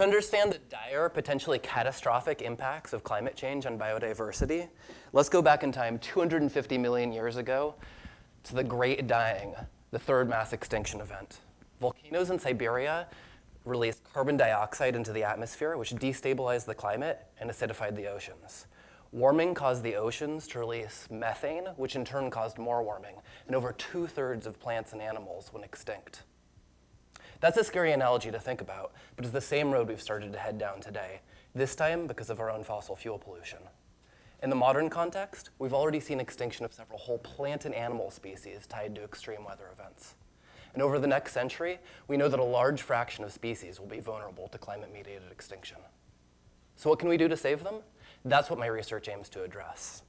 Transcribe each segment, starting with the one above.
To understand the dire, potentially catastrophic impacts of climate change on biodiversity, let's go back in time 250 million years ago to the Great Dying, the third mass extinction event. Volcanoes in Siberia released carbon dioxide into the atmosphere, which destabilized the climate and acidified the oceans. Warming caused the oceans to release methane, which in turn caused more warming, and over two thirds of plants and animals went extinct. That's a scary analogy to think about, but it's the same road we've started to head down today, this time because of our own fossil fuel pollution. In the modern context, we've already seen extinction of several whole plant and animal species tied to extreme weather events. And over the next century, we know that a large fraction of species will be vulnerable to climate mediated extinction. So, what can we do to save them? That's what my research aims to address.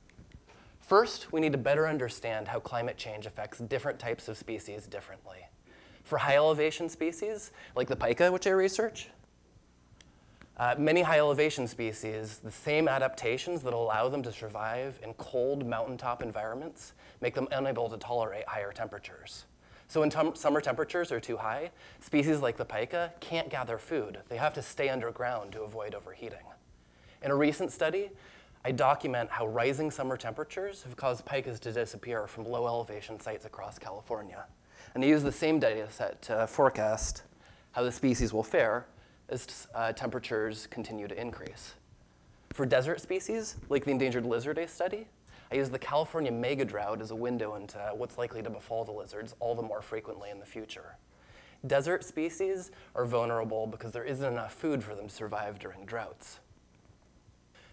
First, we need to better understand how climate change affects different types of species differently. For high elevation species, like the pika, which I research, uh, many high elevation species, the same adaptations that allow them to survive in cold mountaintop environments make them unable to tolerate higher temperatures. So when tem- summer temperatures are too high, species like the pika can't gather food. They have to stay underground to avoid overheating. In a recent study, I document how rising summer temperatures have caused pikas to disappear from low elevation sites across California. And I use the same data set to forecast how the species will fare as uh, temperatures continue to increase. For desert species, like the endangered lizard day study, I use the California mega drought as a window into what's likely to befall the lizards all the more frequently in the future. Desert species are vulnerable because there isn't enough food for them to survive during droughts.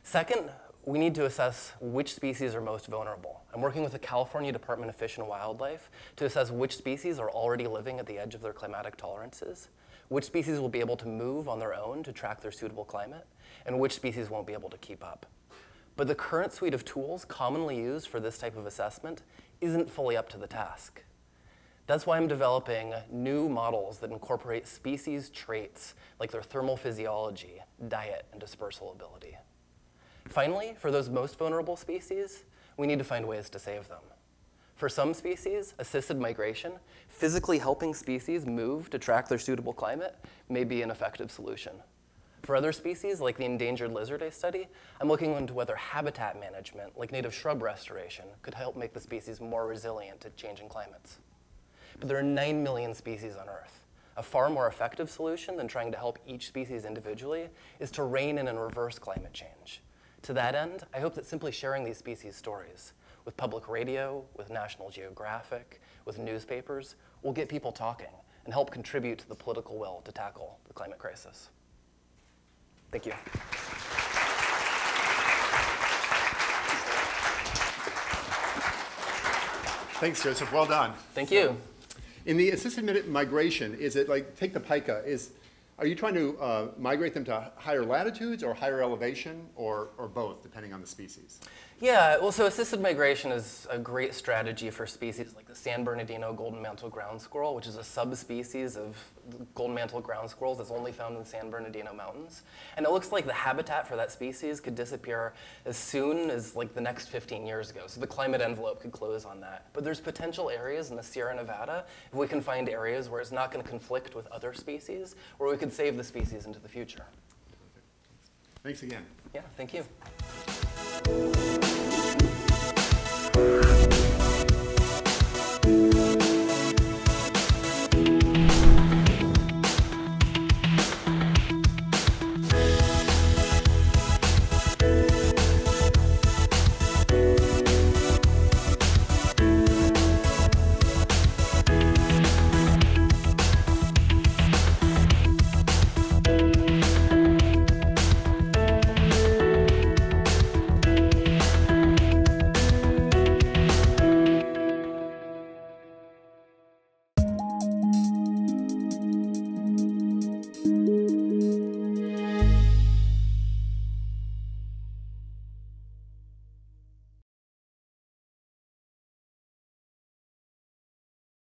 Second, we need to assess which species are most vulnerable. I'm working with the California Department of Fish and Wildlife to assess which species are already living at the edge of their climatic tolerances, which species will be able to move on their own to track their suitable climate, and which species won't be able to keep up. But the current suite of tools commonly used for this type of assessment isn't fully up to the task. That's why I'm developing new models that incorporate species traits like their thermal physiology, diet, and dispersal ability. Finally, for those most vulnerable species, we need to find ways to save them. For some species, assisted migration, physically helping species move to track their suitable climate, may be an effective solution. For other species, like the endangered lizard I study, I'm looking into whether habitat management, like native shrub restoration, could help make the species more resilient to changing climates. But there are 9 million species on Earth. A far more effective solution than trying to help each species individually is to rein in and reverse climate change. To that end, I hope that simply sharing these species stories with public radio, with National Geographic, with newspapers, will get people talking and help contribute to the political will to tackle the climate crisis. Thank you. Thanks, Joseph. Well done. Thank you. In the assisted migration, is it like, take the pika, is, are you trying to uh, migrate them to higher latitudes or higher elevation or, or both, depending on the species? Yeah, well, so assisted migration is a great strategy for species like the San Bernardino golden mantle ground squirrel, which is a subspecies of golden mantle ground squirrels that's only found in the San Bernardino mountains. And it looks like the habitat for that species could disappear as soon as like the next 15 years ago. So the climate envelope could close on that. But there's potential areas in the Sierra Nevada, if we can find areas where it's not going to conflict with other species, where we could save the species into the future. Thanks again. Yeah, thank you.